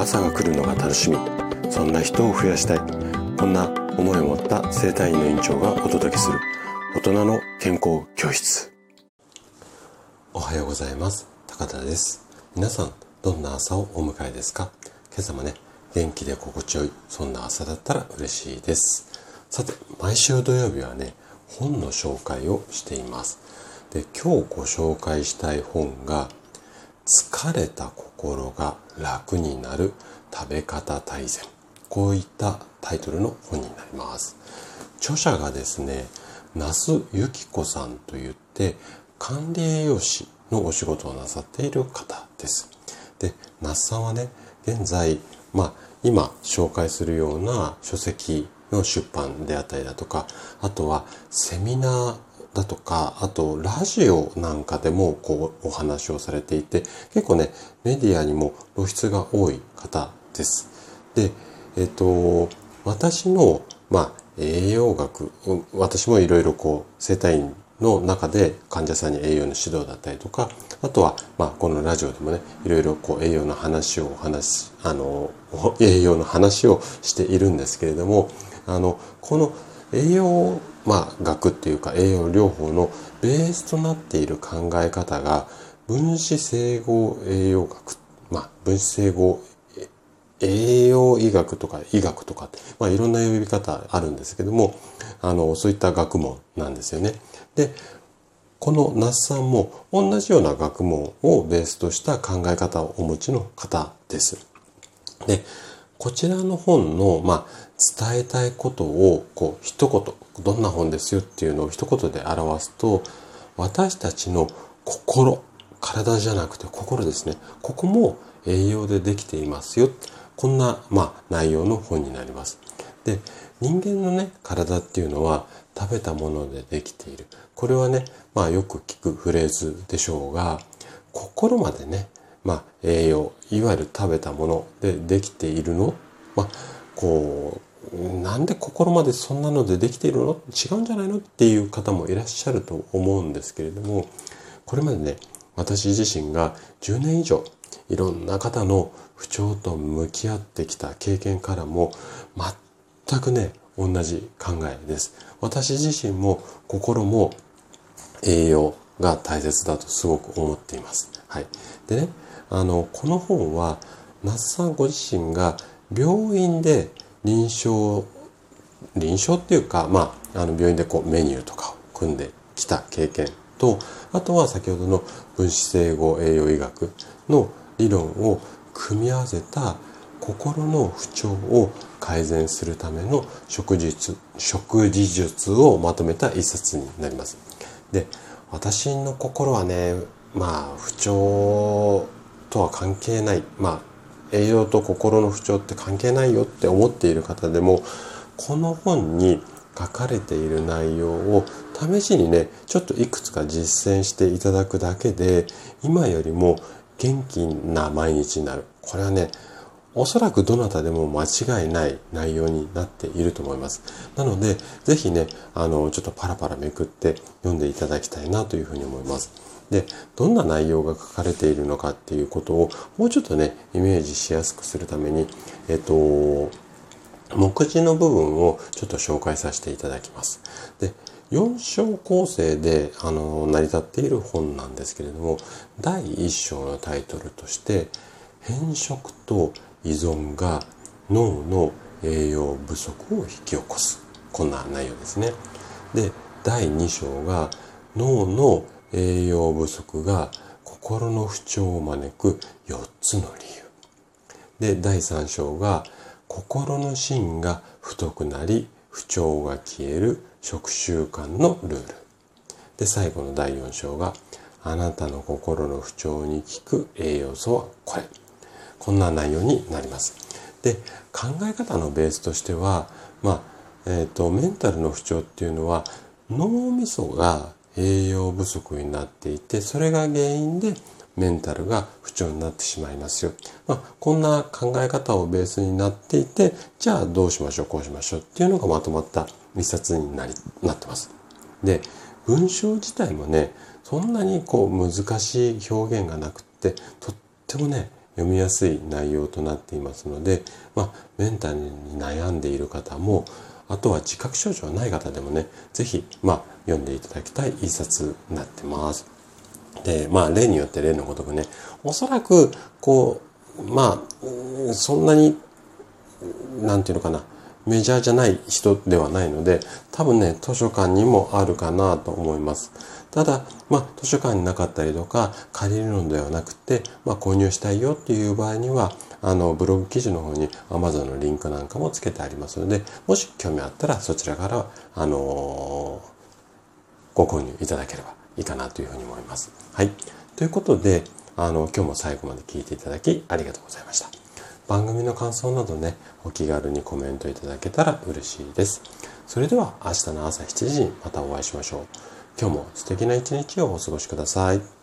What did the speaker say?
朝が来るのが楽しみ。そんな人を増やしたい。こんな思いを持った生体院の院長がお届けする。大人の健康教室。おはようございます。高田です。皆さんどんな朝をお迎えですか？今朝もね元気で心地よいそんな朝だったら嬉しいです。さて毎週土曜日はね本の紹介をしています。で今日ご紹介したい本が疲れた心が楽になる食べ方大全。こういったタイトルの本になります。著者がですね那須由紀子さんといって管理栄養士のお仕事をなさっている方です。で那須さんはね現在まあ今紹介するような書籍の出版であったりだとかあとはセミナーだとか、あとラジオなんかでもこうお話をされていて、結構ね、メディアにも露出が多い方です。で、えっ、と、私の、まあ、栄養学、私もいろいろこう、生体院の中で患者さんに栄養の指導だったりとか、あとは、まあ、このラジオでもね、いろいろこう、栄養の話をお話、あの、栄養の話をしているんですけれども、あの、この栄養まあ、学っていうか栄養療法のベースとなっている考え方が分子整合栄養学、まあ、分子整合栄養医学とか医学とか、まあ、いろんな呼び方あるんですけどもあのそういった学問なんですよね。でこの那須さんも同じような学問をベースとした考え方をお持ちの方です。でこちらの本の、まあ、伝えたいことを、こう、一言、どんな本ですよっていうのを一言で表すと、私たちの心、体じゃなくて心ですね。ここも栄養でできていますよ。こんな、まあ、内容の本になります。で、人間のね、体っていうのは食べたものでできている。これはね、まあよく聞くフレーズでしょうが、心までね、まあ、栄養、いわゆる食べたものでできているの？まあ、こう、なんで心までそんなのでできているの？違うんじゃないの？っていう方もいらっしゃると思うんですけれども、これまでね、私自身が10年以上、いろんな方の不調と向き合ってきた経験からも、全くね、同じ考えです。私自身も心も栄養が大切だとすごく思っています。はい。でね、あの、この本は、那須さんご自身が病院で臨床、臨床っていうか、まあ、あの病院でこうメニューとかを組んできた経験と、あとは先ほどの分子整合栄養医学の理論を組み合わせた心の不調を改善するための食事術、食事術をまとめた一冊になります。で、私の心はね、まあ、不調とは関係ない、まあ、栄養と心の不調って関係ないよって思っている方でも、この本に書かれている内容を試しにね、ちょっといくつか実践していただくだけで、今よりも元気な毎日になる。これはね、おそらくどなたでも間違いない内容になっていると思います。なので、ぜひね、あの、ちょっとパラパラめくって読んでいただきたいなというふうに思います。で、どんな内容が書かれているのかっていうことをもうちょっとね、イメージしやすくするために、えっと、目次の部分をちょっと紹介させていただきます。で、4章構成であの成り立っている本なんですけれども、第1章のタイトルとして、変色と依存が脳の栄養不足を引き起こす。こんな内容ですね。で、第2章が脳の栄養不足が心の不調を招く4つの理由。で、第3章が心の芯が太くなり不調が消える食習慣のルール。で、最後の第4章があなたの心の不調に効く栄養素はこれ。こんな内容になります。で、考え方のベースとしては、まあ、えっ、ー、と、メンタルの不調っていうのは脳みそが栄養不足になっていて、それが原因でメンタルが不調になってしまいますよ。まあ、こんな考え方をベースになっていて、じゃあどうしましょう、こうしましょうっていうのがまとまった一冊になり、なってます。で、文章自体もね、そんなにこう難しい表現がなくって、とってもね、読みやすい内容となっていますので、まあ、メンタルに悩んでいる方も、あとは自覚症状ない方でもね、是非、まあ、読んでいただきたい一冊になってます。で、まあ、例によって例のごとくね、おそらく、こう、まあ、そんなに、何て言うのかな、メジャーじゃない人ではないので、多分ね、図書館にもあるかなと思います。ただ、まあ、図書館になかったりとか、借りるのではなくて、まあ、購入したいよっていう場合には、あの、ブログ記事の方に Amazon のリンクなんかもつけてありますので、もし興味あったらそちらから、あのー、ご購入いただければいいかなというふうに思います。はい。ということで、あの、今日も最後まで聞いていただきありがとうございました。番組の感想などね、お気軽にコメントいただけたら嬉しいです。それでは明日の朝7時にまたお会いしましょう。今日も素敵な一日をお過ごしください。